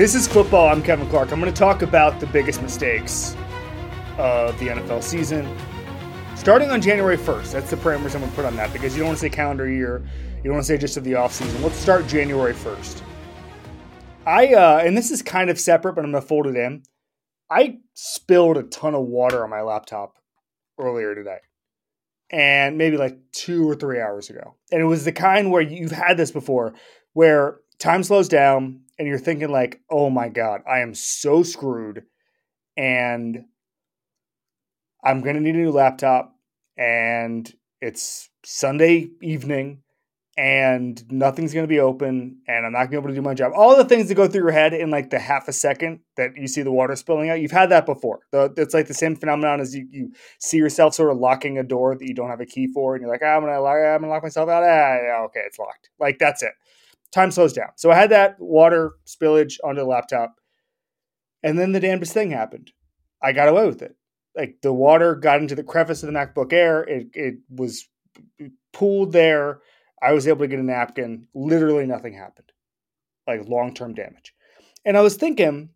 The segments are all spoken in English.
This is football. I'm Kevin Clark. I'm going to talk about the biggest mistakes of the NFL season. Starting on January 1st, that's the parameters I'm going to put on that because you don't want to say calendar year, you don't want to say just of the offseason. Let's start January 1st. I, uh, and this is kind of separate, but I'm going to fold it in. I spilled a ton of water on my laptop earlier today and maybe like two or three hours ago. And it was the kind where you've had this before where time slows down and you're thinking like, "Oh my god, I am so screwed." And I'm going to need a new laptop and it's Sunday evening and nothing's going to be open and I'm not going to be able to do my job. All the things that go through your head in like the half a second that you see the water spilling out, you've had that before. It's like the same phenomenon as you, you see yourself sort of locking a door that you don't have a key for and you're like, ah, I'm going to lock, I'm gonna lock myself out. Ah, yeah, okay, it's locked. Like that's it. Time slows down. So I had that water spillage onto the laptop and then the damnedest thing happened. I got away with it. Like the water got into the crevice of the MacBook Air. It, it was pooled there I was able to get a napkin. Literally nothing happened, like long term damage. And I was thinking,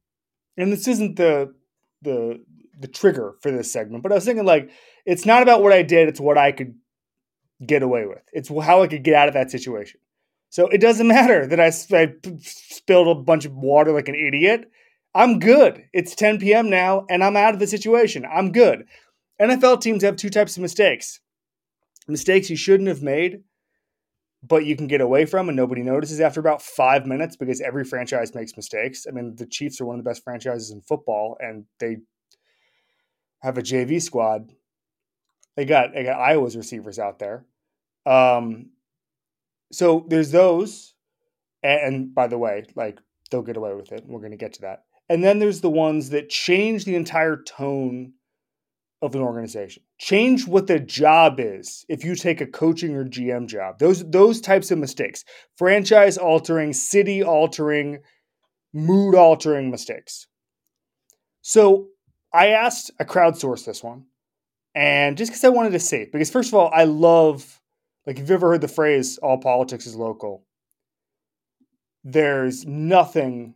and this isn't the the the trigger for this segment, but I was thinking like it's not about what I did; it's what I could get away with. It's how I could get out of that situation. So it doesn't matter that I, I spilled a bunch of water like an idiot. I'm good. It's 10 p.m. now, and I'm out of the situation. I'm good. NFL teams have two types of mistakes mistakes you shouldn't have made but you can get away from and nobody notices after about five minutes because every franchise makes mistakes. I mean, the Chiefs are one of the best franchises in football, and they have a JV squad. They got they got Iowa's receivers out there. Um, so there's those, and, by the way, like they'll get away with it. We're going to get to that. And then there's the ones that change the entire tone of an organization. Change what the job is if you take a coaching or GM job. Those those types of mistakes. Franchise altering, city altering, mood altering mistakes. So I asked I crowdsourced this one. And just because I wanted to see because first of all, I love like if you've ever heard the phrase all politics is local, there's nothing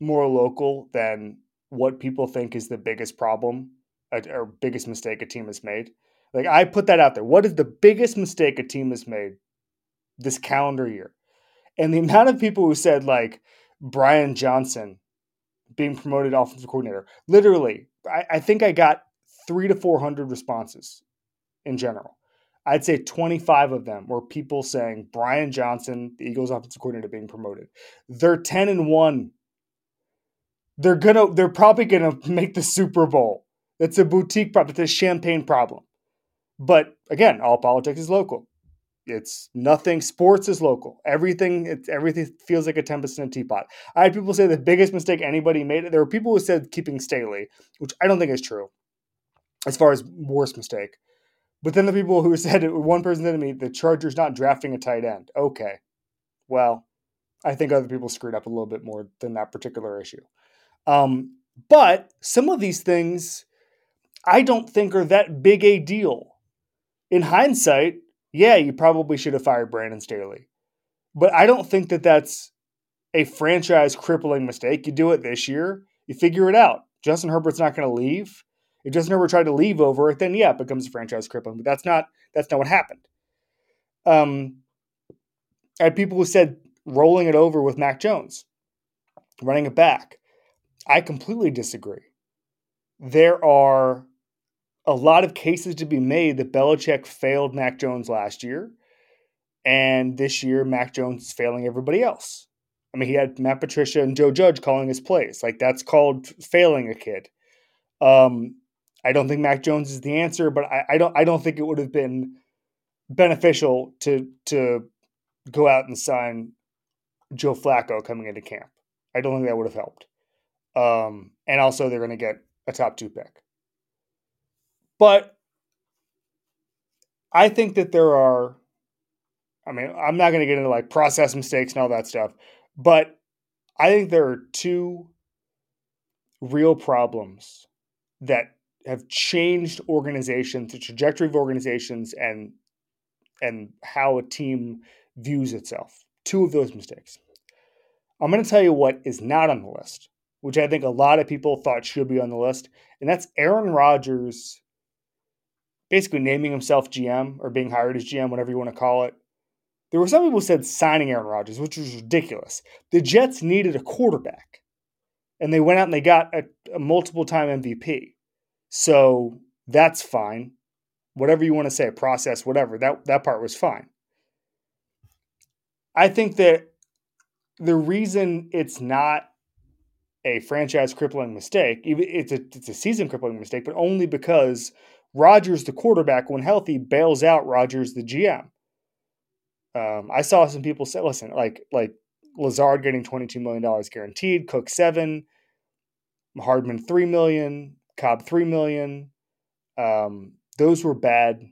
more local than what people think is the biggest problem uh, or biggest mistake a team has made. Like I put that out there. What is the biggest mistake a team has made this calendar year? And the amount of people who said like Brian Johnson being promoted offensive coordinator, literally, I, I think I got three to four hundred responses in general. I'd say 25 of them were people saying Brian Johnson, the Eagles offensive coordinator, being promoted. They're 10 and 1. They're gonna they're probably gonna make the Super Bowl. It's a boutique problem. It's a champagne problem. But again, all politics is local. It's nothing. Sports is local. Everything. It's everything feels like a tempest in a teapot. I had people say the biggest mistake anybody made. There were people who said keeping Staley, which I don't think is true, as far as worst mistake. But then the people who said one person said to me, the Chargers not drafting a tight end. Okay, well, I think other people screwed up a little bit more than that particular issue. Um, but some of these things I don't think are that big a deal. In hindsight, yeah, you probably should have fired Brandon Staley. But I don't think that that's a franchise crippling mistake. You do it this year, you figure it out. Justin Herbert's not going to leave. If Herbert tried to leave over it, then yeah, it becomes a franchise crippling. But that's not that's not what happened. Um, I had people who said rolling it over with Mac Jones, running it back. I completely disagree. There are a lot of cases to be made that Belichick failed Mac Jones last year. And this year, Mac Jones is failing everybody else. I mean, he had Matt Patricia and Joe Judge calling his plays. Like, that's called failing a kid. Um, I don't think Mac Jones is the answer, but I, I don't I don't think it would have been beneficial to to go out and sign Joe Flacco coming into camp. I don't think that would have helped. Um, and also, they're going to get a top two pick. But I think that there are, I mean, I'm not going to get into like process mistakes and all that stuff, but I think there are two real problems that have changed organizations, the trajectory of organizations, and and how a team views itself. Two of those mistakes. I'm going to tell you what is not on the list, which I think a lot of people thought should be on the list, and that's Aaron Rodgers basically naming himself GM or being hired as GM, whatever you want to call it. There were some people who said signing Aaron Rodgers, which was ridiculous. The Jets needed a quarterback, and they went out and they got a, a multiple time MVP. So that's fine. Whatever you want to say, process, whatever, that, that part was fine. I think that the reason it's not a franchise crippling mistake, it's a, it's a season crippling mistake, but only because Rodgers, the quarterback, when healthy, bails out Rodgers, the GM. Um, I saw some people say, listen, like like Lazard getting $22 million guaranteed, Cook seven, Hardman three million, Cobb three million. Um, those were bad,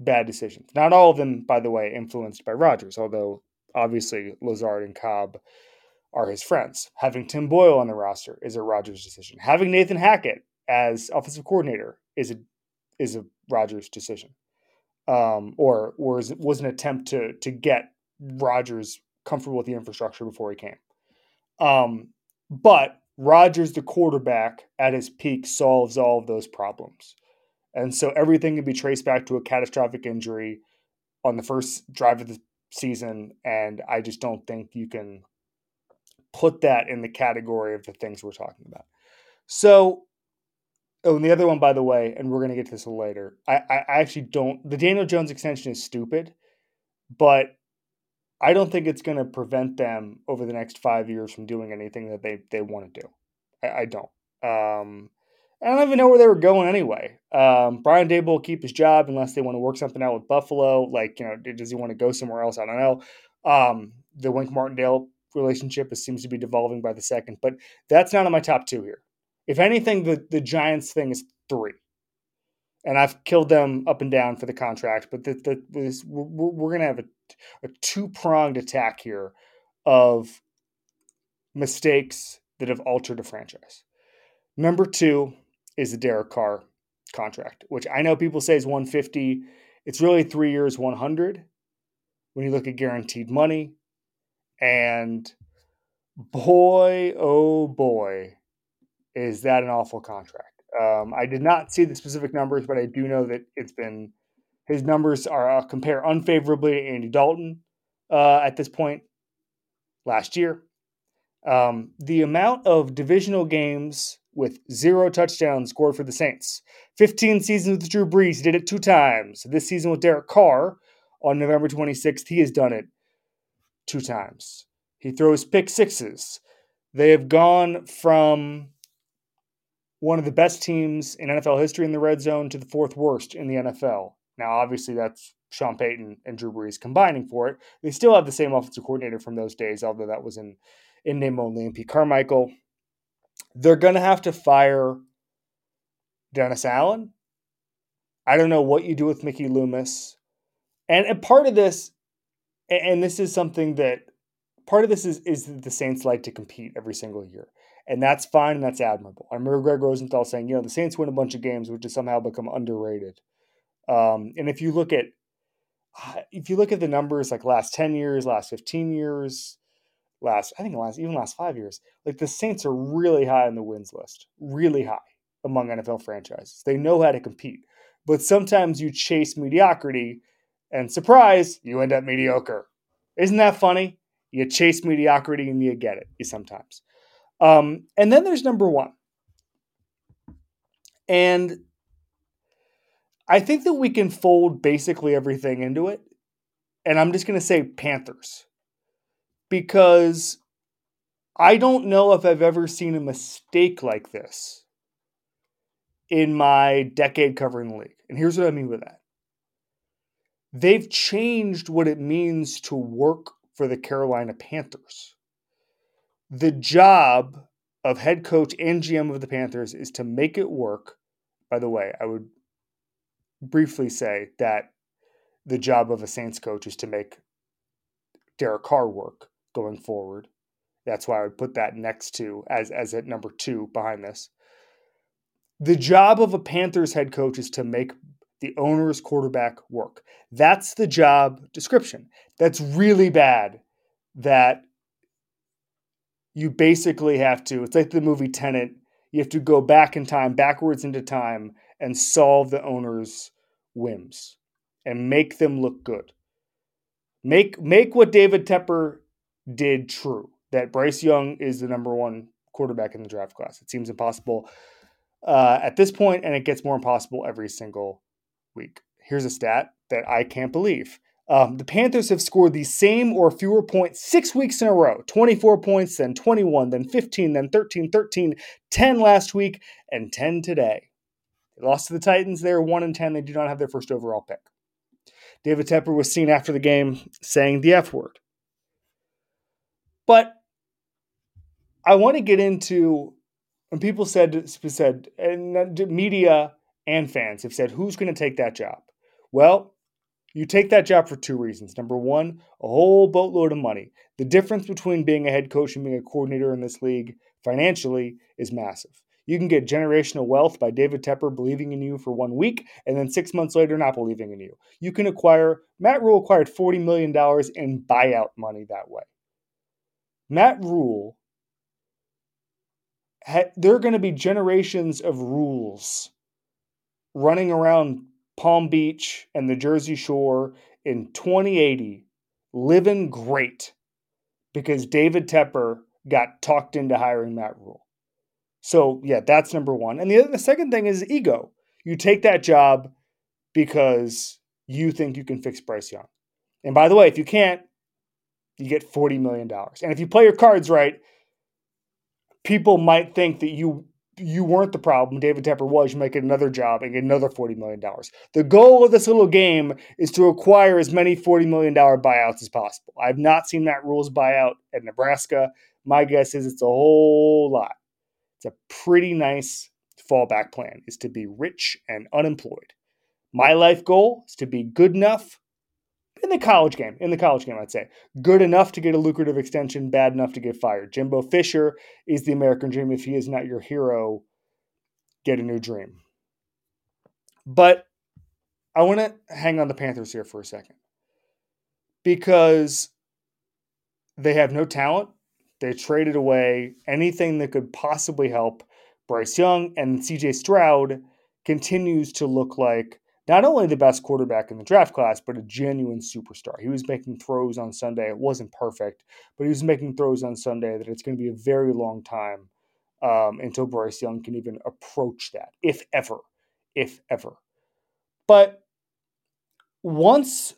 bad decisions. Not all of them, by the way, influenced by Rodgers. although obviously Lazard and Cobb are his friends. Having Tim Boyle on the roster is a Rodgers decision. Having Nathan Hackett as offensive coordinator is a is a Rodgers decision, um, or was was an attempt to to get Rodgers comfortable with the infrastructure before he came. Um, but Rodgers, the quarterback at his peak, solves all of those problems. And so everything can be traced back to a catastrophic injury on the first drive of the season. And I just don't think you can put that in the category of the things we're talking about. So, oh, and the other one, by the way, and we're going to get to this later, I, I actually don't, the Daniel Jones extension is stupid, but I don't think it's going to prevent them over the next five years from doing anything that they, they want to do. I, I don't. Um, I don't even know where they were going anyway. Um, Brian Daboll will keep his job unless they want to work something out with Buffalo. Like, you know, does he want to go somewhere else? I don't know. Um, the Wink Martindale relationship seems to be devolving by the second, but that's not on my top two here. If anything, the, the Giants thing is three. And I've killed them up and down for the contract, but the, the, this, we're, we're going to have a, a two pronged attack here of mistakes that have altered a franchise. Number two is the Derek Carr contract, which I know people say is 150. It's really three years, 100 when you look at guaranteed money. And boy, oh boy, is that an awful contract. Um, I did not see the specific numbers, but I do know that it's been his numbers are uh, compare unfavorably to Andy Dalton uh, at this point last year. Um, the amount of divisional games with zero touchdowns scored for the Saints. 15 seasons with Drew Brees, he did it two times. This season with Derek Carr on November 26th, he has done it two times. He throws pick sixes. They have gone from one of the best teams in NFL history in the red zone to the fourth worst in the NFL. Now, obviously, that's Sean Payton and Drew Brees combining for it. They still have the same offensive coordinator from those days, although that was in, in name only. And Pete Carmichael, they're going to have to fire Dennis Allen. I don't know what you do with Mickey Loomis. And, and part of this, and this is something that part of this is, is the Saints like to compete every single year. And that's fine and that's admirable. I remember Greg Rosenthal saying, you know, the Saints win a bunch of games, which has somehow become underrated. Um, and if you look at if you look at the numbers like last 10 years, last 15 years, last I think last even last five years, like the Saints are really high on the wins list, really high among NFL franchises. They know how to compete, but sometimes you chase mediocrity, and surprise, you end up mediocre. Isn't that funny? You chase mediocrity and you get it. You sometimes. Um, and then there's number one, and I think that we can fold basically everything into it. And I'm just going to say Panthers because I don't know if I've ever seen a mistake like this in my decade covering the league. And here's what I mean with that they've changed what it means to work for the Carolina Panthers. The job of head coach and GM of the Panthers is to make it work. By the way, I would briefly say that the job of a Saints coach is to make Derek Carr work going forward. That's why I would put that next to as as at number two behind this. The job of a Panthers head coach is to make the owner's quarterback work. That's the job description. That's really bad that you basically have to, it's like the movie Tenet, you have to go back in time, backwards into time, and solve the owner's whims and make them look good. Make make what David Tepper did true. That Bryce Young is the number one quarterback in the draft class. It seems impossible uh, at this point, and it gets more impossible every single week. Here's a stat that I can't believe. Um, the Panthers have scored the same or fewer points six weeks in a row 24 points, then 21, then 15, then 13, 13, 10 last week, and 10 today. They lost to the Titans. They're 1 and 10. They do not have their first overall pick. David Tepper was seen after the game saying the F word. But I want to get into when people said said and media and fans have said who's going to take that job. Well, you take that job for two reasons. Number one, a whole boatload of money. The difference between being a head coach and being a coordinator in this league financially is massive. You can get generational wealth by David Tepper believing in you for one week and then six months later not believing in you. You can acquire, Matt Rhule acquired $40 million in buyout money that way. Matt Rhule, there are going to be generations of Rhules running around Palm Beach and the Jersey Shore in 2080 living great because David Tepper got talked into hiring Matt Rhule. So, yeah, that's number one. And the, the second thing is ego. You take that job because you think you can fix Bryce Young. And by the way, if you can't, you get $40 million. And if you play your cards right, people might think that you you weren't the problem. David Tepper was. You might get another job and get another $40 million. The goal of this little game is to acquire as many $40 million buyouts as possible. I've not seen that Rhule's buyout at Nebraska. My guess is it's a whole lot. It's a pretty nice fallback plan is to be rich and unemployed. My life goal is to be good enough in the college game, in the college game, I'd say. Good enough to get a lucrative extension, bad enough to get fired. Jimbo Fisher is the American dream. If he is not your hero, get a new dream. But I want to hang on the Panthers here for a second because they have no talent. They traded away anything that could possibly help Bryce Young, and CJ Stroud continues to look like not only the best quarterback in the draft class, but a genuine superstar. He was making throws on Sunday. It wasn't perfect, but he was making throws on Sunday that it's going to be a very long time um, until Bryce Young can even approach that, if ever, if ever. But once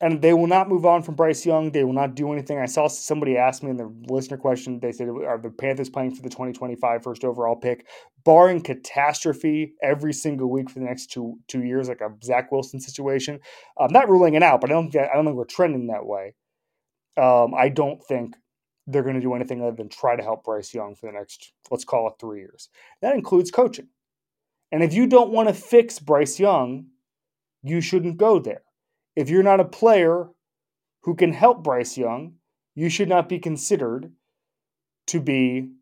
and they will not move on from Bryce Young. They will not do anything. I saw somebody ask me in the listener question, they said, Are the Panthers playing for the 2025 first overall pick? Barring catastrophe every single week for the next two two years, like a Zach Wilson situation. I'm not ruling it out, but I don't I don't think we're trending that way. Um, I don't think they're going to do anything other than try to help Bryce Young for the next, let's call it three years. That includes coaching. And if you don't want to fix Bryce Young, you shouldn't go there. If you're not a player who can help Bryce Young, you should not be considered to be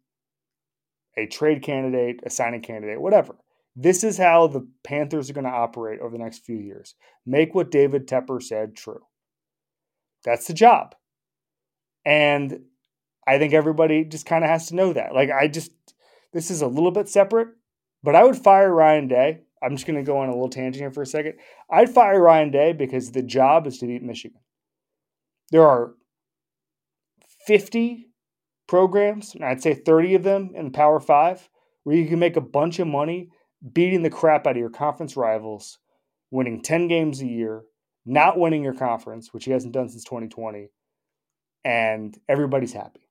a trade candidate, a signing candidate, whatever. This is how the Panthers are going to operate over the next few years. Make what David Tepper said true. That's the job. And I think everybody just kind of has to know that. Like, I just, this is a little bit separate, but I would fire Ryan Day. I'm just going to go on a little tangent here for a second. I'd fire Ryan Day because the job is to beat Michigan. There are 50 programs, and I'd say 30 of them in the Power Five, where you can make a bunch of money beating the crap out of your conference rivals, winning 10 games a year, not winning your conference, which he hasn't done since 2020, and everybody's happy.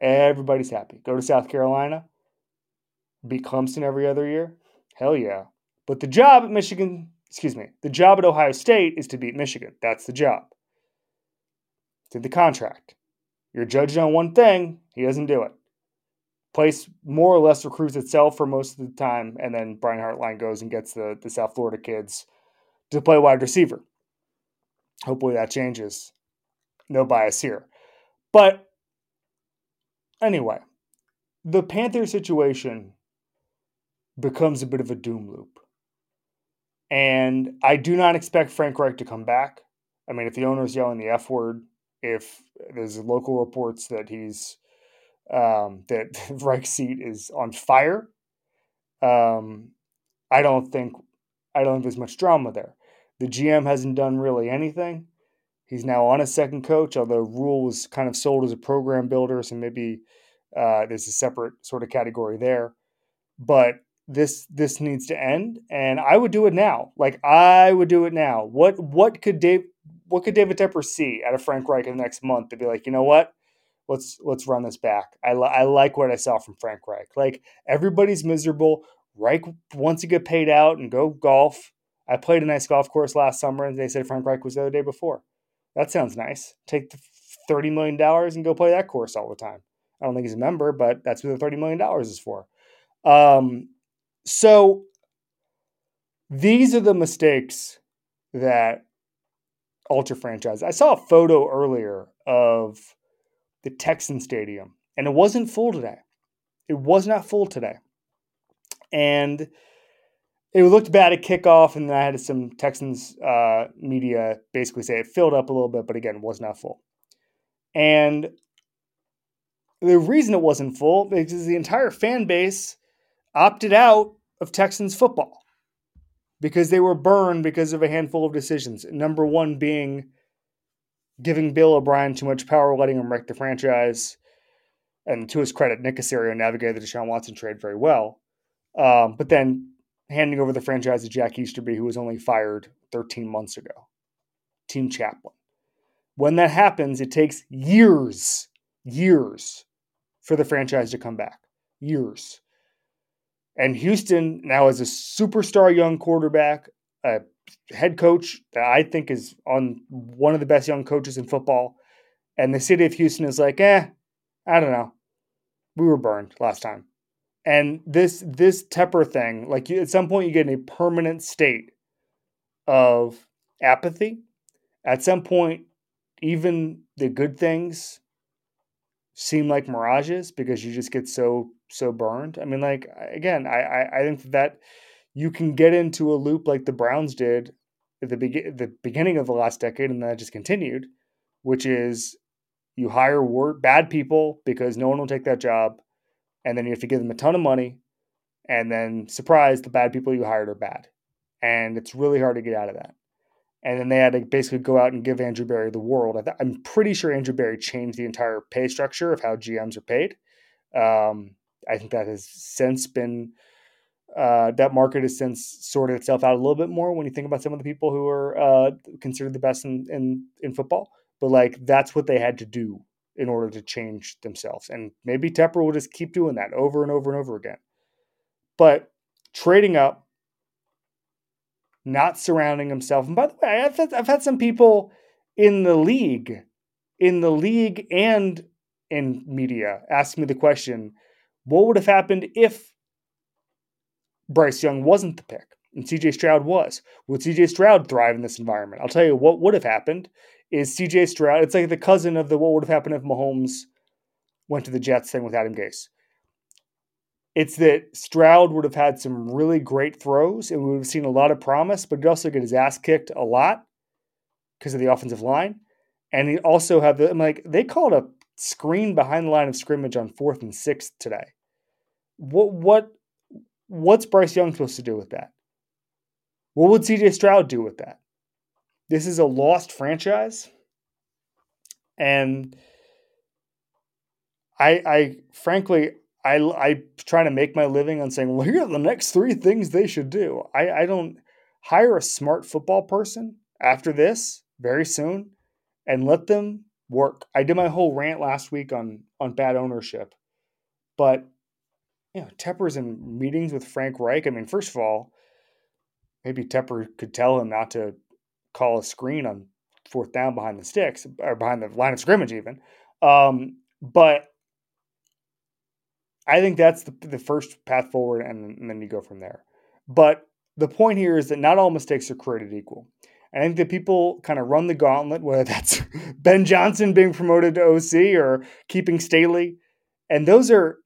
Everybody's happy. Go to South Carolina, beat Clemson every other year. Hell yeah. But the job at Michigan, excuse me, the job at Ohio State is to beat Michigan. That's the job. In the contract. You're judged on one thing, he doesn't do it. Place more or less recruits itself for most of the time, and then Brian Hartline goes and gets the, the South Florida kids to play wide receiver. Hopefully that changes. No bias here. But anyway, the Panther situation becomes a bit of a doom loop. And I do not expect Frank Reich to come back. I mean, if the owner's yelling the F word, if there's local reports that he's um, that Reich's seat is on fire. Um, I don't think I don't think there's much drama there. The GM hasn't done really anything. He's now on a second coach, although Rhule was kind of sold as a program builder, so maybe uh, there's a separate sort of category there. But this this needs to end, and I would do it now. Like I would do it now. What what could Dave what could David Tepper see out of Frank Reich in the next month to be like, you know what? Let's let's run this back. I, li- I like what I saw from Frank Reich. Like everybody's miserable. Reich wants to get paid out and go golf. I played a nice golf course last summer, and they said Frank Reich was the other day before. That sounds nice. Take the thirty million dollars and go play that course all the time. I don't think he's a member, but that's what the thirty million dollars is for. Um, so these are the mistakes that alter franchise. I saw a photo earlier of the Texan Stadium, and it wasn't full today. It was not full today. And it looked bad at kickoff, and then I had some Texans uh, media basically say it filled up a little bit, but again, was not full. And the reason it wasn't full is the entire fan base opted out of Texans football because they were burned because of a handful of decisions. Number one being giving Bill O'Brien too much power, letting him wreck the franchise. And to his credit, Nick Caserio navigated the Deshaun Watson trade very well. Um, but then handing over the franchise to Jack Easterby, who was only fired 13 months ago, team chaplain. When that happens, it takes years, years for the franchise to come back. Years. And Houston now has a superstar young quarterback, a head coach that I think is on one of the best young coaches in football. And the city of Houston is like, eh, I don't know. We were burned last time. And this this Tepper thing, like you, at some point you get in a permanent state of apathy. At some point, even the good things seem like mirages because you just get so so burned. I mean, like again, I I, I think that you can get into a loop like the Browns did at the be- the beginning of the last decade, and that just continued, which is you hire wor- bad people because no one will take that job, and then you have to give them a ton of money, and then surprise, the bad people you hired are bad, and it's really hard to get out of that. And then they had to basically go out and give Andrew Berry the world. I'm pretty sure Andrew Berry changed the entire pay structure of how GMs are paid. Um, I think that has since been uh, that market has since sorted itself out a little bit more when you think about some of the people who are uh, considered the best in, in in football. But like that's what they had to do in order to change themselves, and maybe Tepper will just keep doing that over and over and over again. But trading up, not surrounding himself, and by the way, I've had, I've had some people in the league, in the league and in media ask me the question what would have happened if Bryce Young wasn't the pick and CJ Stroud was? Would CJ Stroud thrive in this environment? I'll tell you what would have happened is CJ Stroud, it's like the cousin of the what would have happened if Mahomes went to the Jets thing with Adam Gase. It's that Stroud would have had some really great throws and we would have seen a lot of promise, but he'd also get his ass kicked a lot because of the offensive line. And he also have the I'm like they called a screen behind the line of scrimmage on fourth and sixth today. What what what's Bryce Young supposed to do with that? What would CJ Stroud do with that? This is a lost franchise. And I I frankly I I try to make my living on saying, well, here are the next three things they should do. I, I don't hire a smart football person after this very soon and let them work. I did my whole rant last week on on bad ownership. But you know, Tepper's in meetings with Frank Reich. I mean, first of all, maybe Tepper could tell him not to call a screen on fourth down behind the sticks or behind the line of scrimmage, even. Um, but I think that's the, the first path forward, and, and then you go from there. But the point here is that not all mistakes are created equal. I think that people kind of run the gauntlet, whether that's Ben Johnson being promoted to OC or keeping Staley, and those are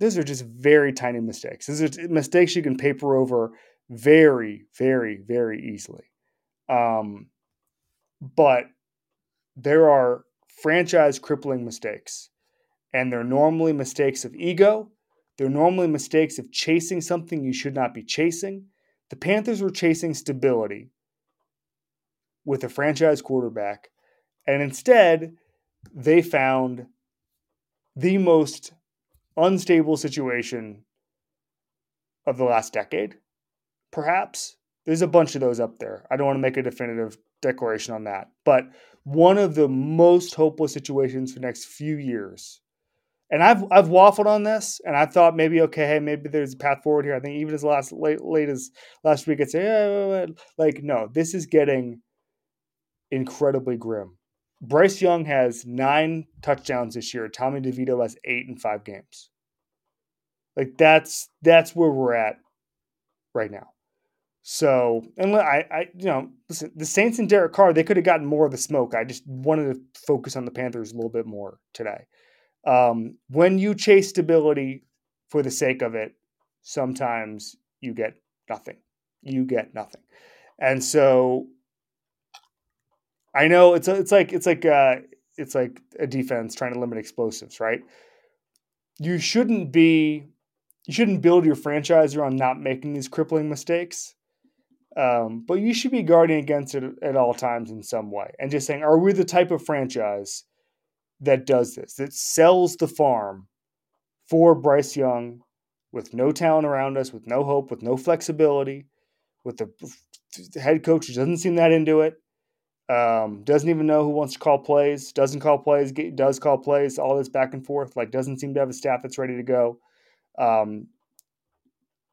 those are just very tiny mistakes. Those are mistakes you can paper over very, very, very easily. Um, but there are franchise crippling mistakes, And they're normally mistakes of ego. They're normally mistakes of chasing something you should not be chasing. The Panthers were chasing stability with a franchise quarterback. And instead, they found the most unstable situation of the last decade, perhaps. There's a bunch of those up there. I don't want to make a definitive declaration on that. But one of the most hopeless situations for the next few years. And I've I've waffled on this, and I thought maybe okay, hey, maybe there's a path forward here. I think even as last late late as last week, I'd say, like no, this is getting incredibly grim. Bryce Young has nine touchdowns this year. Tommy DeVito has eight in five games. Like that's that's where we're at right now. So, and I, I, you know, listen, the Saints and Derek Carr, they could have gotten more of the smoke. I just wanted to focus on the Panthers a little bit more today. Um, when you chase stability for the sake of it, sometimes you get nothing. You get nothing. And so I know it's it's like it's like uh, it's like a defense trying to limit explosives, right? You shouldn't be you shouldn't build your franchise around not making these crippling mistakes. Um, but you should be guarding against it at all times in some way and just saying, are we the type of franchise that does this, that sells the farm for Bryce Young with no talent around us, with no hope, with no flexibility, with the head coach who doesn't seem that into it, um, doesn't even know who wants to call plays, doesn't call plays, does call plays, all this back and forth, like doesn't seem to have a staff that's ready to go. Um,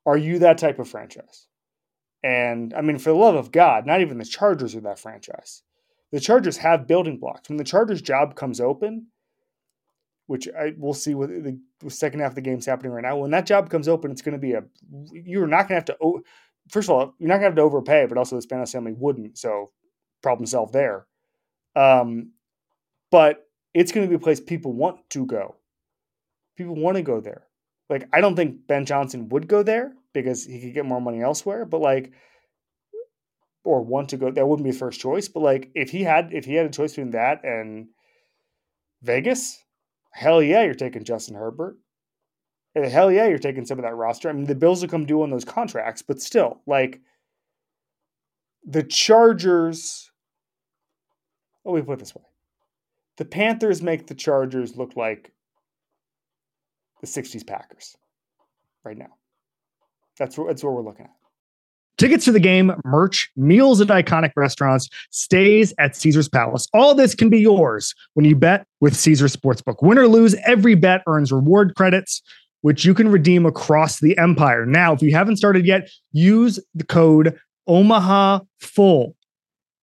are you that type of franchise? And I mean, for the love of God, not even the Chargers are that franchise. The Chargers have building blocks. When the Chargers' job comes open, which I we'll see with the, second half of the game's happening right now. When that job comes open, it's going to be a you're not going to have to. First of all, you're not going to have to overpay, but also the Spanos family wouldn't. So problem solved there. Um, but it's going to be a place people want to go. People want to go there. Like I don't think Ben Johnson would go there because he could get more money elsewhere, but like or want to go that wouldn't be first choice, but like if he had if he had a choice between that and Vegas, hell yeah, you're taking Justin Herbert. And hell yeah, you're taking some of that roster. I mean, the Bills will come due on those contracts, but still, like the Chargers. Let me put it this way: the Panthers make the Chargers look like the '60s Packers right now. That's that's what we're looking at. Tickets to the game, merch, meals at iconic restaurants, stays at Caesar's Palace. All this can be yours when you bet with Caesars Sportsbook. Win or lose, every bet earns reward credits, which you can redeem across the empire. Now, if you haven't started yet, use the code Omaha Full,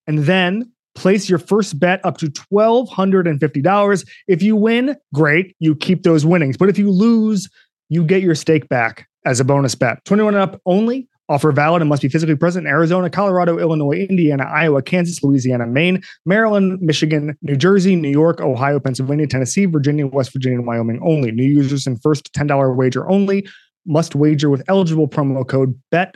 and then place your first bet up to $1,250. If you win, great, you keep those winnings. But if you lose, you get your stake back as a bonus bet. 21 and up only. Offer valid and must be physically present in Arizona, Colorado, Illinois, Indiana, Iowa, Kansas, Louisiana, Maine, Maryland, Michigan, New Jersey, New York, Ohio, Pennsylvania, Tennessee, Virginia, West Virginia, and Wyoming only. New users and first $10 wager only must wager with eligible promo code BET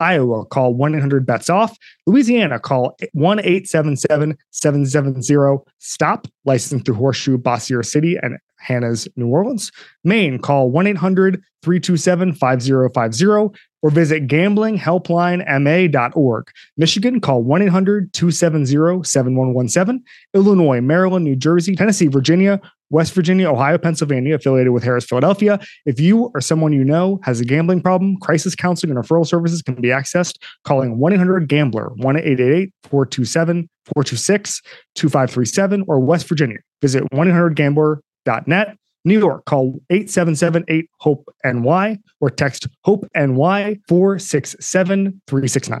Iowa, call 1 800 bets off. Louisiana, call 1 877 770 stop, licensed through Horseshoe, Bossier City, and Harrah's New Orleans. Maine, call 1 800 327 5050 or visit gamblinghelplinema.org. Michigan, call 1 800 270 7117. Illinois, Maryland, New Jersey, Tennessee, Virginia, West Virginia, Ohio, Pennsylvania, affiliated with Harrah's Philadelphia. If you or someone you know has a gambling problem, crisis counseling and referral services can be accessed calling 1 800 Gambler, 1 888 427 426 2537, or West Virginia. Visit 1 800 Gambler.net. New York, call 877 8 HOPE NY or text HOPE NY 467 369.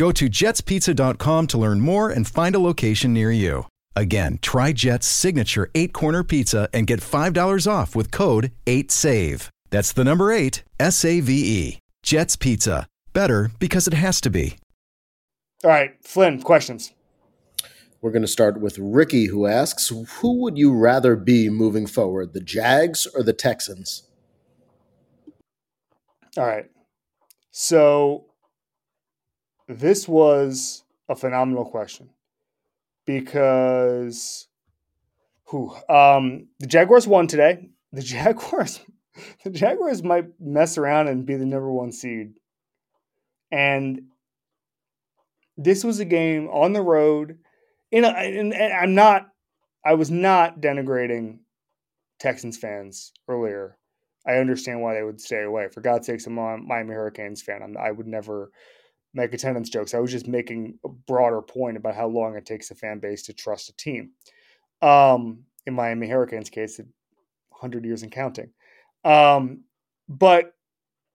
Go to jetspizza.com to learn more and find a location near you. Again, try Jet's signature eight corner pizza and get $5 off with code 8SAVE. That's the number eight, S A V E. Jet's Pizza. Better because it has to be. All right, Flynn, questions. We're going to start with Ricky, who asks Who would you rather be moving forward, the Jags or the Texans? All right. So this was a phenomenal question because who um the Jaguars won today. The Jaguars the Jaguars might mess around and be the number 1 seed. And this was a game on the road in a, and, and I'm not I was not denigrating Texans fans earlier. I understand why they would stay away. For God's sakes, I'm a Miami Hurricanes fan. I'm, I would never make attendance jokes. I was just making a broader point about how long it takes a fan base to trust a team. Um, in Miami Hurricanes case, 100 years and counting. Um, but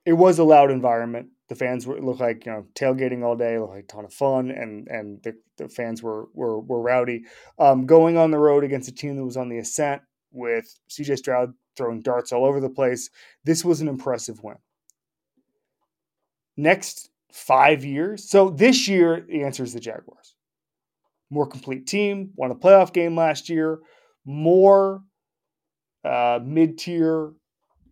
it was a loud environment. The fans were looked like you know tailgating all day, looked like a ton of fun, and and the, the fans were were were rowdy. Um, going on the road against a team that was on the ascent with CJ Stroud throwing darts all over the place. This was an impressive win. Next five years. So this year, the answer is the Jaguars. More complete team, won a playoff game last year, more uh, mid tier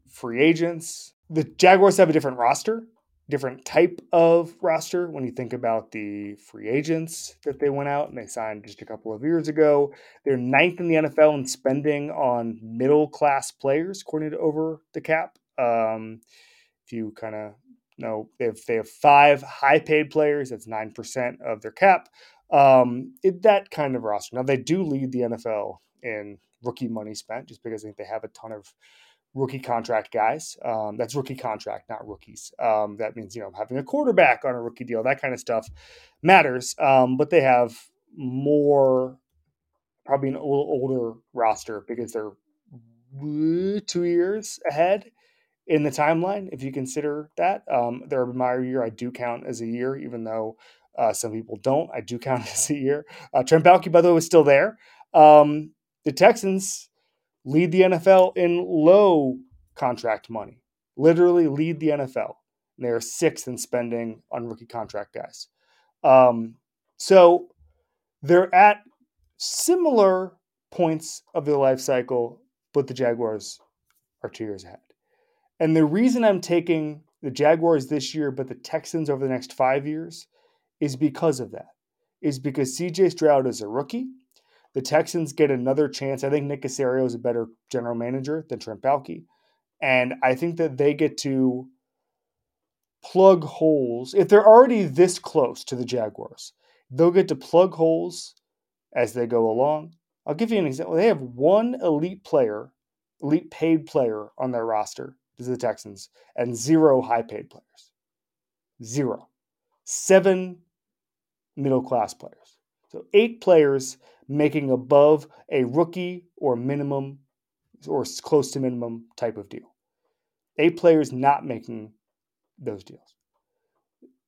free agents. The Jaguars have a different roster, different type of roster when you think about the free agents that they went out and they signed just a couple of years ago. They're ninth in the NFL in spending on middle class players, according to Over the Cap. Um, if you kind of no, they have, they have five high paid players. That's 9% of their cap. Um, it, that kind of roster. Now, they do lead the NFL in rookie money spent just because I think they have a ton of rookie contract guys. Um, that's rookie contract, not rookies. Um, that means, you know, having a quarterback on a rookie deal, that kind of stuff matters. Um, but they have more, probably an older roster because they're two years ahead in the timeline, if you consider that. Um, the Urban Meyer year I do count as a year, even though uh, some people don't. I do count as a year. Uh, Trent Baalke, by the way, was still there. Um, the Texans lead the NFL in low contract money, literally lead the NFL. They are sixth in spending on rookie contract guys. Um, so they're at similar points of their life cycle, but the Jaguars are two years ahead. And the reason I'm taking the Jaguars this year, but the Texans over the next five years, is because of that. Is because CJ Stroud is a rookie. The Texans get another chance. I think Nick Caserio is a better general manager than Trent Baalke. And I think that they get to plug holes. If they're already this close to the Jaguars, they'll get to plug holes as they go along. I'll give you an example. They have one elite player, elite paid player on their roster to the Texans and zero high paid players. Zero. Seven middle class players. So eight players making above a rookie or minimum or close to minimum type of deal. Eight players not making those deals.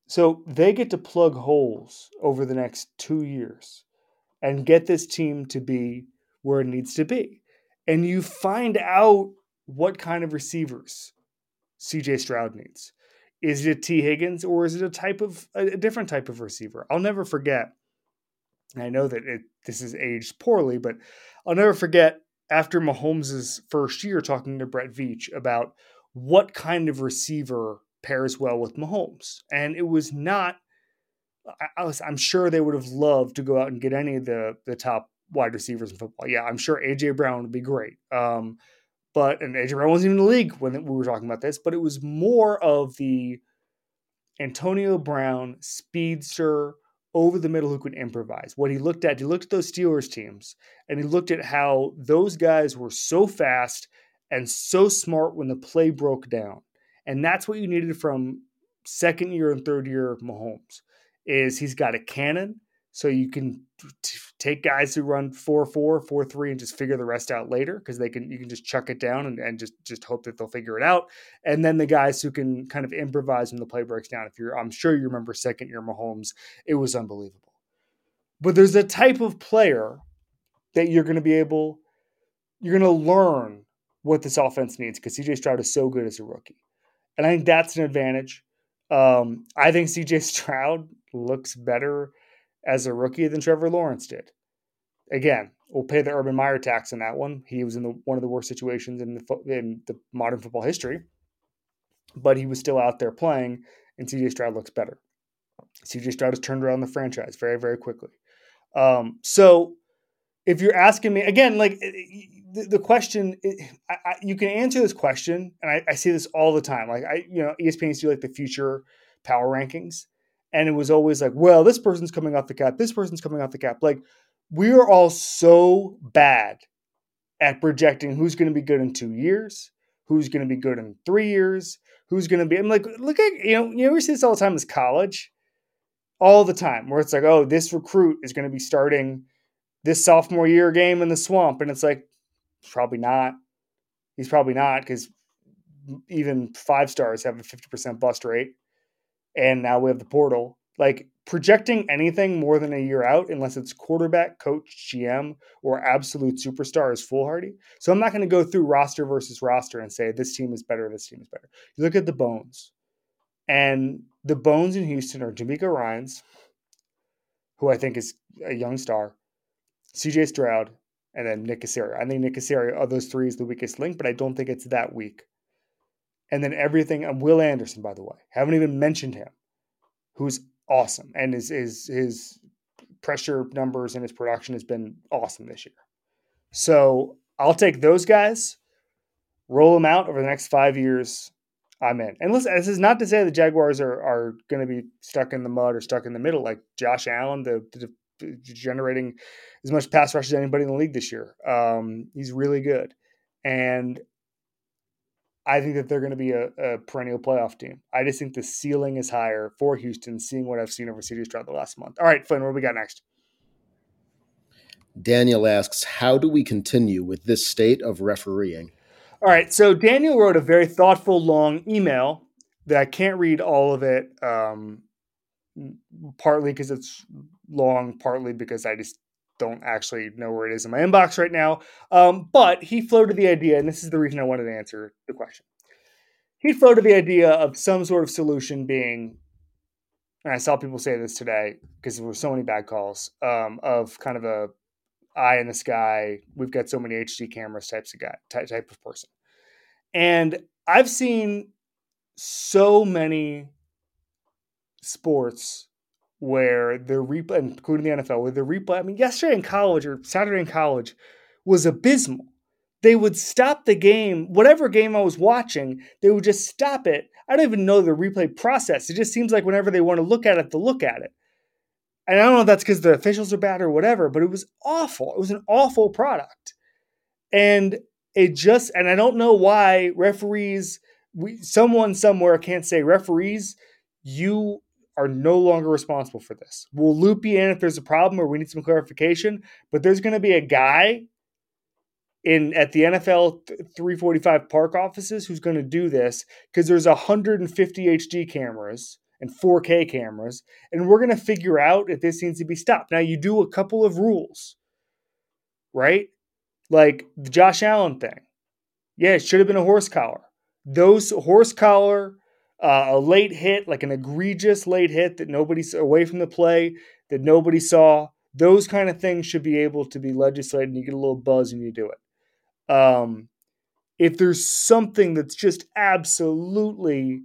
So they get to plug holes over the next two years and get this team to be where it needs to be. And you find out what kind of receivers CJ Stroud needs. Is it Tee Higgins or is it a type of a different type of receiver? I'll never forget And I know that it, this is aged poorly, but I'll never forget after Mahomes' first year talking to Brett Veach about what kind of receiver pairs well with Mahomes. And it was not, I, was, I'm sure they would have loved to go out and get any of the, the top wide receivers in football. Yeah, I'm sure AJ Brown would be great. Um, but, and AJ Brown wasn't even in the league when we were talking about this, but it was more of the Antonio Brown speedster over the middle who could improvise. What he looked at, he looked at those Steelers teams and he looked at how those guys were so fast and so smart when the play broke down. And that's what you needed from second year and third year Mahomes is he's got a cannon so you can take guys who run 4-4, 4-3 and just figure the rest out later because they can you can just chuck it down and, and just just hope that they'll figure it out. And then the guys who can kind of improvise when the play breaks down. If you're I'm sure you remember second year Mahomes, it was unbelievable. But there's a type of player that you're going to be able you're going to learn what this offense needs because CJ Stroud is so good as a rookie. And I think that's an advantage. Um, I think CJ Stroud looks better as a rookie than Trevor Lawrence did. Again, we'll pay the Urban Meyer tax on that one. He was in the, one of the worst situations in the in the modern football history, but he was still out there playing, and CJ Stroud looks better. CJ Stroud has turned around the franchise very, very quickly. Um, so, if you're asking me again, like the, the question, I, I, you can answer this question, and I, I see this all the time. Like I, you know, ESPN do like the future power rankings, and it was always like, well, this person's coming off the cap, this person's coming off the cap. Like we are all so bad at projecting who's going to be good in two years, who's going to be good in three years, who's going to be. I'm like, look at you know, you ever see this all the time as college, all the time, where it's like, oh, this recruit is going to be starting this sophomore year game in the swamp, and it's like, probably not. He's probably not because even five stars have a 50% bust rate and now we have the portal. Like projecting anything more than a year out, unless it's quarterback, coach, GM, or absolute superstar, is foolhardy. So I'm not going to go through roster versus roster and say this team is better, this team is better. You look at the bones, and the bones in Houston are DeMeco Ryans, who I think is a young star, CJ Stroud, and then Nick Caserio. I think Nick Caserio of those three is the weakest link, but I don't think it's that weak and then everything. And Will Anderson, by the way, haven't even mentioned him, who's awesome, and his his his pressure numbers and his production has been awesome this year. So I'll take those guys, roll them out over the next five years. I'm in. And listen, this is not to say the Jaguars are are going to be stuck in the mud or stuck in the middle like Josh Allen, the, the generating as much pass rush as anybody in the league this year. Um, he's really good, and I think that they're going to be a, a, perennial playoff team. I just think the ceiling is higher for Houston, seeing what I've seen over CJ Stroud the last month. All right, Flynn, what do we got next? Daniel asks, How do we continue with this state of refereeing? All right, so Daniel wrote a very thoughtful, long email that I can't read all of it, um, partly because it's long, partly because I just don't actually know where it is in my inbox right now. Um, but he floated the idea, and this is the reason I wanted to answer the question. He floated the idea of some sort of solution being, and I saw people say this today because there were so many bad calls um, of kind of a eye in the sky. We've got so many HD cameras types of guy type, type of person, and I've seen so many sports where the replay, including the NFL, where the replay, I mean, yesterday in college or Saturday in college was abysmal. They would stop the game, whatever game I was watching, they would just stop it. I don't even know the replay process. It just seems like whenever they want to look at it, they'll look at it. And I don't know if that's because the officials are bad or whatever, but it was awful. It was an awful product. And it just, and I don't know why referees, we, someone somewhere can't say, referees, you are no longer responsible for this. We'll loop you in if there's a problem or we need some clarification, but there's going to be a guy in at the NFL 345 park offices who's going to do this because there's 150 HD cameras and 4K cameras, and we're going to figure out if this needs to be stopped. Now, you do a couple of rules, right? Like the Josh Allen thing. Yeah, it should have been a horse collar. Those horse collar uh, a late hit, like an egregious late hit that nobody's away from the play that nobody saw. Those kind of things should be able to be legislated and you get a little buzz and you do it. Um, if there's something that's just absolutely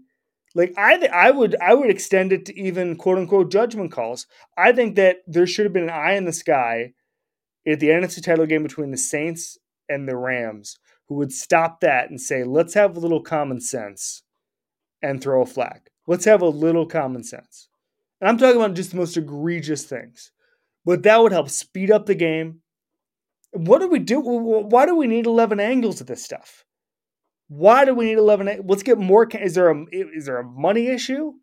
like I th- I would I would extend it to even quote unquote judgment calls. I think that there should have been an eye in the sky at the NFC title game between the Saints and the Rams who would stop that and say, let's have a little common sense and throw a flag. Let's have a little common sense. And I'm talking about just the most egregious things. But that would help speed up the game. What do we do? Why do we need 11 angles of this stuff? Why do we need 11? Let's get more. Is there a is there a money issue?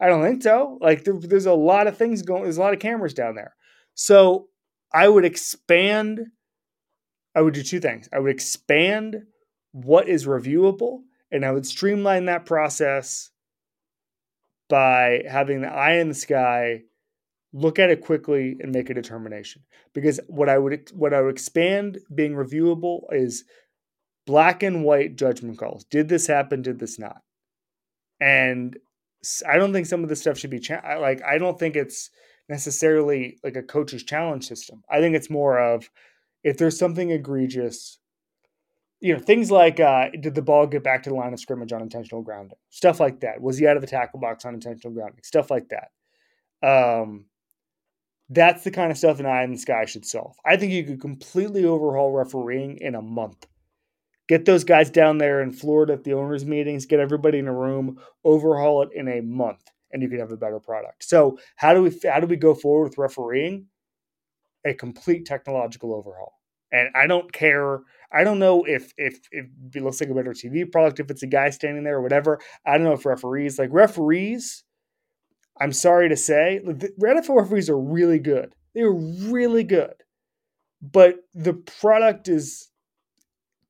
I don't think so. Like there, there's a lot of things going. There's a lot of cameras down there. So I would expand. I would do two things. I would expand what is reviewable, and I would streamline that process by having the eye in the sky, look at it quickly, and make a determination. Because what I would what I would expand being reviewable is black and white judgment calls. Did this happen? Did this not? And I don't think some of this stuff should be cha- like. I don't think it's necessarily like a coach's challenge system. I think it's more of if there's something egregious, you know, things like uh, did the ball get back to the line of scrimmage on intentional grounding, stuff like that. Was he out of the tackle box on intentional grounding, stuff like that. Um, that's the kind of stuff an eye in the sky should solve. I think you could completely overhaul refereeing in a month get those guys down there in Florida at the owners' meetings, get everybody in a room, overhaul it in a month, and you could have a better product. So how do we how do we go forward with refereeing? A complete technological overhaul. And I don't care. I don't know if if, if it looks like a better TV product, if it's a guy standing there or whatever. I don't know if referees like referees. I'm sorry to say, the NFL referees are really good. They're really good, but the product is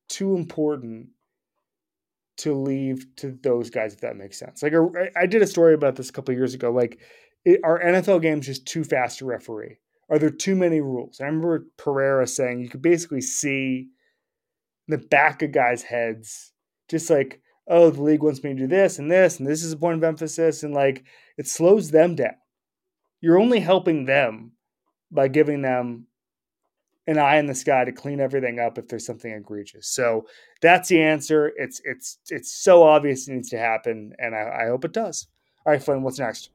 too important to leave to those guys if that makes sense. Like I, did a story about this a couple years ago. Like, it, are NFL games just too fast to referee? Are there too many rules? I remember Pereira saying you could basically see the back of guys' heads, just like, oh, the league wants me to do this and this, and this is a point of emphasis, and like it slows them down. You're only helping them by giving them an eye in the sky to clean everything up if there's something egregious. So that's the answer. It's it's it's so obvious it needs to happen, and I, I hope it does. All right, Flynn, what's next?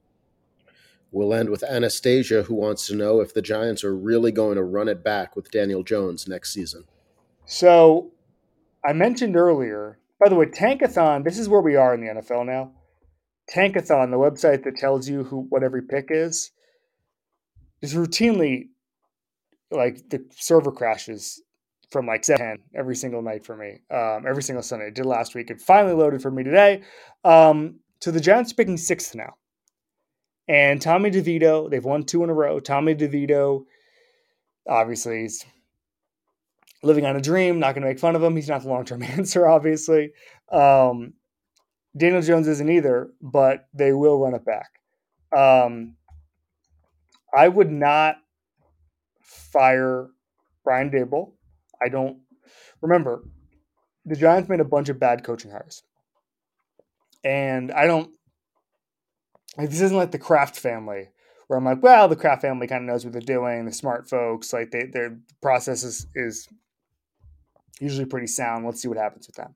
We'll end with Anastasia, who wants to know if the Giants are really going to run it back with Daniel Jones next season. So I mentioned earlier, by the way, Tankathon, this is where we are in the NFL now. Tankathon, the website that tells you who what every pick is, is routinely like the server crashes from like 7 every single night for me, um, every single Sunday. I did last week. It finally loaded for me today. Um, so the Giants are picking sixth now. And Tommy DeVito, they've won two in a row. Tommy DeVito, obviously, he's living on a dream. Not going to make fun of him. He's not the long term answer, obviously. Um, Daniel Jones isn't either, but they will run it back. Um, I would not fire Brian Daboll. I don't remember the Giants made a bunch of bad coaching hires. And I don't like this isn't like the Kraft family where I'm like, well, the Kraft family kind of knows what they're doing. The smart folks, like they, their process is, is usually pretty sound. Let's see what happens with them.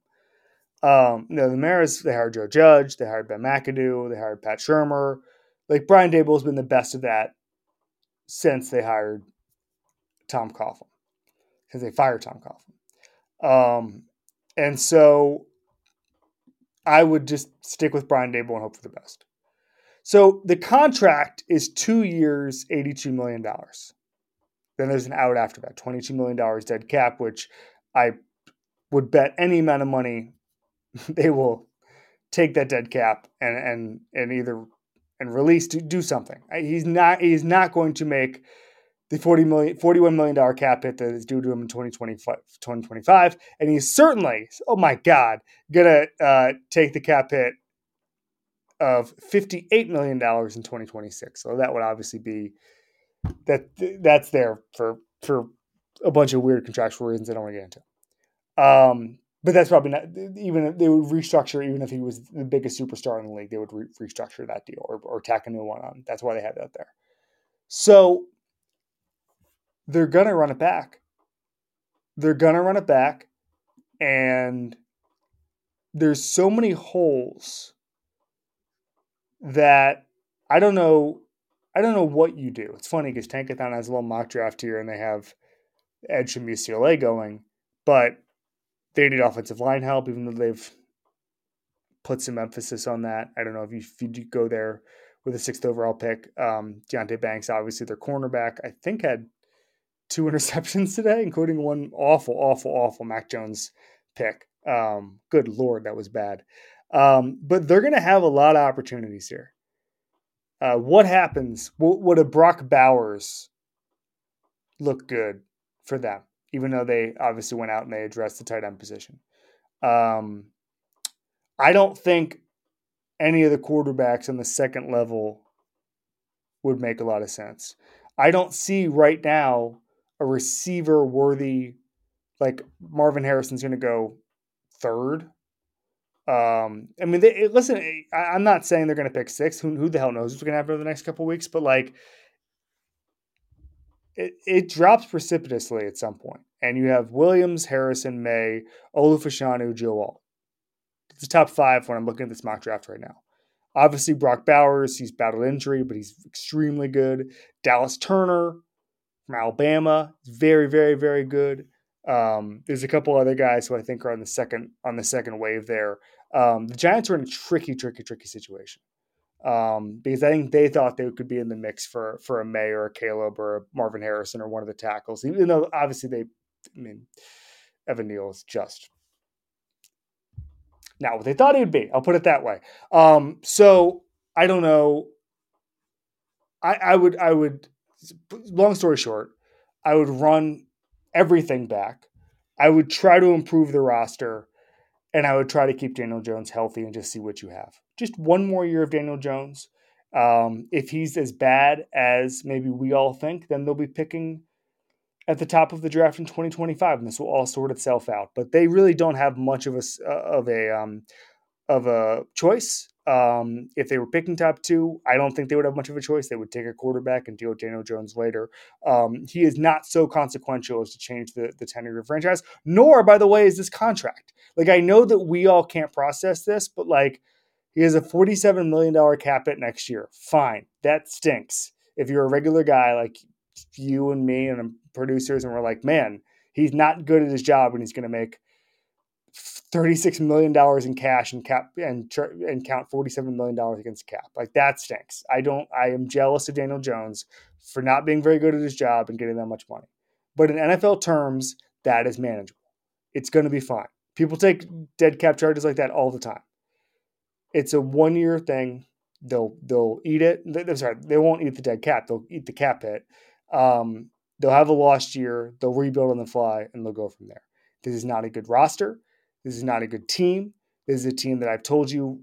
Um, you know, the Maras, they hired Joe Judge, they hired Ben McAdoo, they hired Pat Shurmur. Like Brian Daboll has been the best of that since they hired Tom Coughlin because they fired Tom Coughlin. Um, and so I would just stick with Brian Daboll and hope for the best. So the contract is two years, $82 million. Then there's an out after that, $22 million dead cap, which I would bet any amount of money they will take that dead cap and and and either and release to do something. He's not he's not going to make the 40 million, $41 million cap hit that is due to him in 2025, 2025. And he's certainly, oh my God, going to uh, take the cap hit of $58 million in 2026. So that would obviously be that that's there for for a bunch of weird contractual reasons I don't want to get into. Um, but that's probably not even if they would restructure even if he was the biggest superstar in the league, they would re- restructure that deal or, or tack a new one on. That's why they have that there. So they're to run it back. They're to run it back. And there's so many holes that I don't know. I don't know what you do. It's funny because Tankathon has a little mock draft here and they have Edge from UCLA going, but they need offensive line help, even though they've put some emphasis on that. I don't know if you, if you go there with a sixth overall pick. Um, Deonte Banks, obviously their cornerback, I think had two interceptions today, including one awful, awful, awful Mac Jones pick. Um, good lord, that was bad. Um, but they're going to have a lot of opportunities here. Uh, what happens? Would a Brock Bowers look good for them? Even though they obviously went out and they addressed the tight end position. Um, I don't think any of the quarterbacks on the second level would make a lot of sense. I don't see right now a receiver worthy like Marvin Harrison's going to go third. Um, I mean, they, listen, I, am not saying they're going to pick six. Who, who the hell knows what's going to happen over the next couple weeks? But like, it, it drops precipitously at some point, and you have Williams, Harrison, Maye, Olu Fashanu, Joe Alt. It's the top five when I'm looking at this mock draft right now. Obviously, Brock Bowers, he's battled injury, but he's extremely good. Dallas Turner from Alabama, very, very, very good. Um, there's a couple other guys who I think are on the second on the second wave there. Um, the Giants are in a tricky, tricky, tricky situation um, because I think they thought they could be in the mix for for a Maye or a Caleb or a Marvin Harrison or one of the tackles. Even though obviously they, I mean, Evan Neal is just not what they thought he would be. I'll put it that way. Um, so I don't know. I, I would I would long story short, I would run everything back. I would try to improve the roster and I would try to keep Daniel Jones healthy and just see what you have. Just one more year of Daniel Jones. Um, if he's as bad as maybe we all think, then they'll be picking at the top of the draft in 2025, and this will all sort itself out. But they really don't have much of a of a um, of a choice. Um, if they were picking top two, I don't think they would have much of a choice. They would take a quarterback and deal with Daniel Jones later. Um, he is not so consequential as to change the, the tenure of the franchise, nor, by the way, is this contract. Like, I know that we all can't process this, but like, he has a $47 million cap hit next year. Fine. That stinks. If you're a regular guy like you and me and producers, and we're like, man, he's not good at his job and he's going to make $36 million in cash and cap and and count $47 million against cap. Like that stinks. I don't I am jealous of Daniel Jones for not being very good at his job and getting that much money. But in NFL terms, that is manageable. It's going to be fine. People take dead cap charges like that all the time. It's a one year thing. They'll they'll eat it. They're sorry, they won't eat the dead cat. They'll eat the cat hit. Um, they'll have a lost year. They'll rebuild on the fly, and they'll go from there. This is not a good roster. This is not a good team. This is a team that I've told you,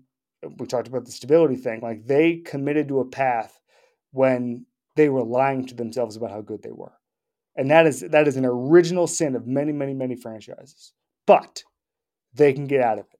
we talked about the stability thing. Like they committed to a path when they were lying to themselves about how good they were. And that is that is an original sin of many, many, many franchises. But they can get out of it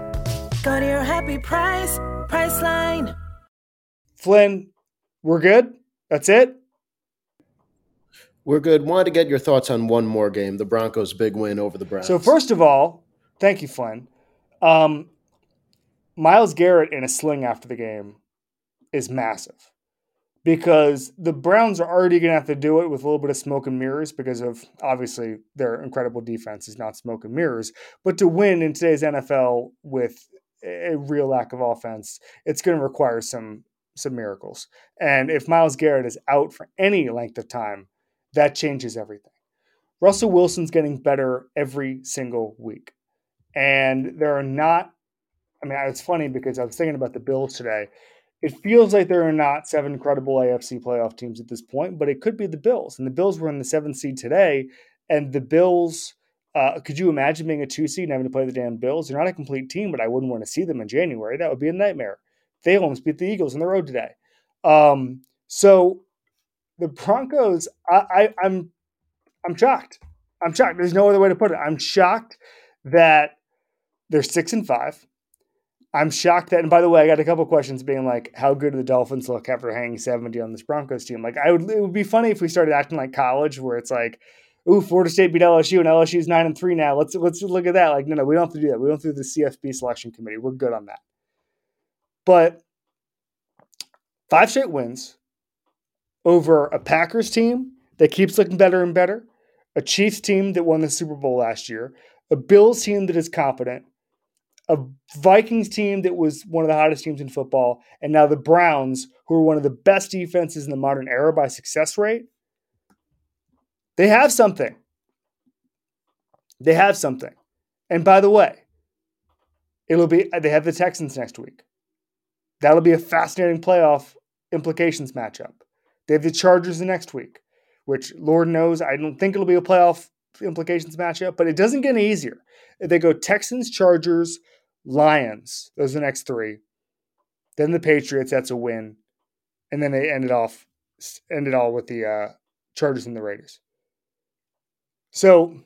Go to your happy price, Priceline. Flynn, we're good. That's it. We're good. Wanted to get your thoughts on one more game, the Broncos' big win over the Browns. So first of all, thank you, Flynn. Um, Myles Garrett in a sling after the game is massive because the Browns are already going to have to do it with a little bit of smoke and mirrors because of obviously their incredible defense is not smoke and mirrors. But to win in today's NFL with a real lack of offense, it's going to require some some miracles. And if Myles Garrett is out for any length of time, that changes everything. Russell Wilson's getting better every single week. And there are not, I mean, it's funny because I was thinking about the Bills today. It feels like there are not seven credible AFC playoff teams at this point, but it could be the Bills. And the Bills were in the seventh seed today. And the Bills, uh, could you imagine being a two seed and having to play the damn Bills? They're not a complete team, but I wouldn't want to see them in January. That would be a nightmare. They almost beat the Eagles on the road today. Um, so the Broncos, I, I, I'm I'm shocked. I'm shocked. There's no other way to put it. I'm shocked that they're six and five. I'm shocked that, and by the way, I got a couple questions being like, how good do the Dolphins look after hanging 70 on this Broncos team? Like, I would, it would be funny if we started acting like college, where it's like, ooh, Florida State beat LSU, and LSU's nine and three now. Let's let's look at that. Like, no, no, we don't have to do that. We don't do the CFB selection committee. We're good on that. But five straight wins over a Packers team that keeps looking better and better, a Chiefs team that won the Super Bowl last year, a Bills team that is competent, a Vikings team that was one of the hottest teams in football, and now the Browns, who are one of the best defenses in the modern era by success rate. They have something. They have something. And by the way, it'll be they have the Texans next week. That'll be a fascinating playoff implications matchup. They have the Chargers the next week, which Lord knows I don't think it'll be a playoff implications matchup, but it doesn't get any easier. They go Texans, Chargers, Lions. Those are the next three. Then the Patriots. That's a win, and then they ended off ended all with the uh, Chargers and the Raiders. So,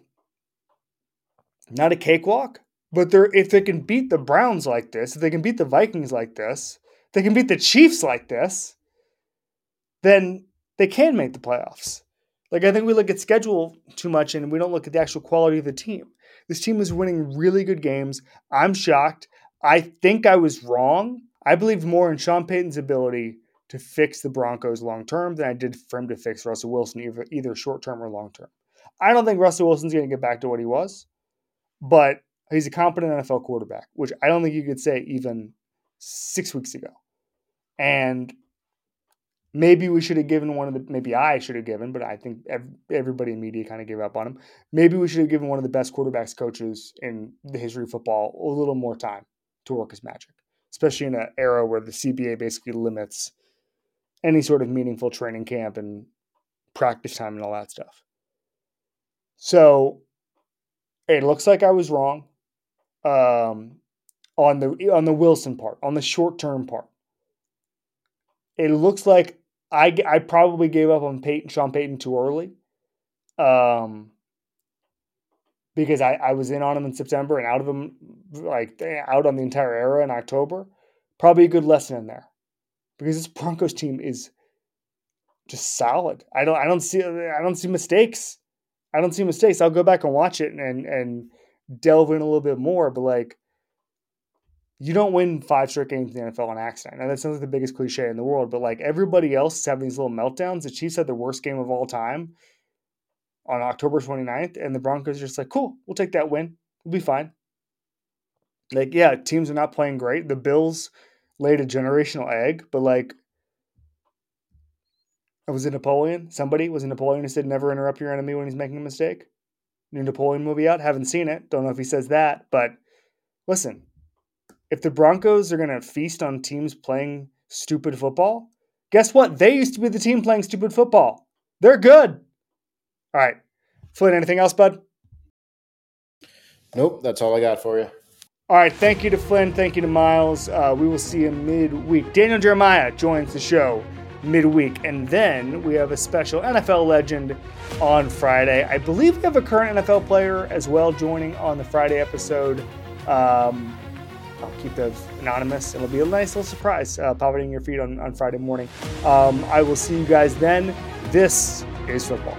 not a cakewalk, but they're if they can beat the Browns like this, if they can beat the Vikings like this, they can beat the Chiefs like this, then they can make the playoffs. Like I think we look at schedule too much and we don't look at the actual quality of the team. This team is winning really good games. I'm shocked. I think I was wrong. I believed more in Sean Payton's ability to fix the Broncos long term than I did for him to fix Russell Wilson, either, either short term or long term. I don't think Russell Wilson's going to get back to what he was, but he's a competent NFL quarterback, which I don't think you could say even six weeks ago. And maybe we should have given one of the, maybe I should have given, but I think everybody in media kind of gave up on him. Maybe we should have given one of the best quarterbacks coaches in the history of football a little more time to work his magic, especially in an era where the CBA basically limits any sort of meaningful training camp and practice time and all that stuff. So it looks like I was wrong um, on the on the Wilson part, on the short term part. It looks like I, I probably gave up on Peyton, Sean Payton too early. Um, because I, I was in on him in September and out of him, like out on the entire era in October. Probably a good lesson in there because this Broncos team is just solid. I don't I don't see I don't see mistakes. I don't see mistakes. I'll go back and watch it and and delve in a little bit more, but like you don't win five straight games in the NFL on accident. And that sounds like the biggest cliche in the world, but like everybody else is having these little meltdowns. The Chiefs had the worst game of all time on October 29th, and the Broncos are just like, cool, we'll take that win. We'll be fine. Like, yeah, teams are not playing great. The Bills laid a generational egg, but like, was it Napoleon? Somebody was it Napoleon who said, never interrupt your enemy when he's making a mistake? New Napoleon movie out? Haven't seen it. Don't know if he says that, but listen, if the Broncos are going to feast on teams playing stupid football, guess what? They used to be the team playing stupid football. They're good. All right. Flynn, anything else, bud? Nope, that's all I got for you. All right. Thank you to Flynn. Thank you to Miles. Uh, we will see you midweek. Daniel Jeremiah joins the show midweek. And then we have a special NFL legend on Friday. I believe we have a current NFL player as well joining on the Friday episode. Um, I'll keep those anonymous. It'll be a nice little surprise uh, popping in your feed on, on Friday morning. Um, I will see you guys then. This is football.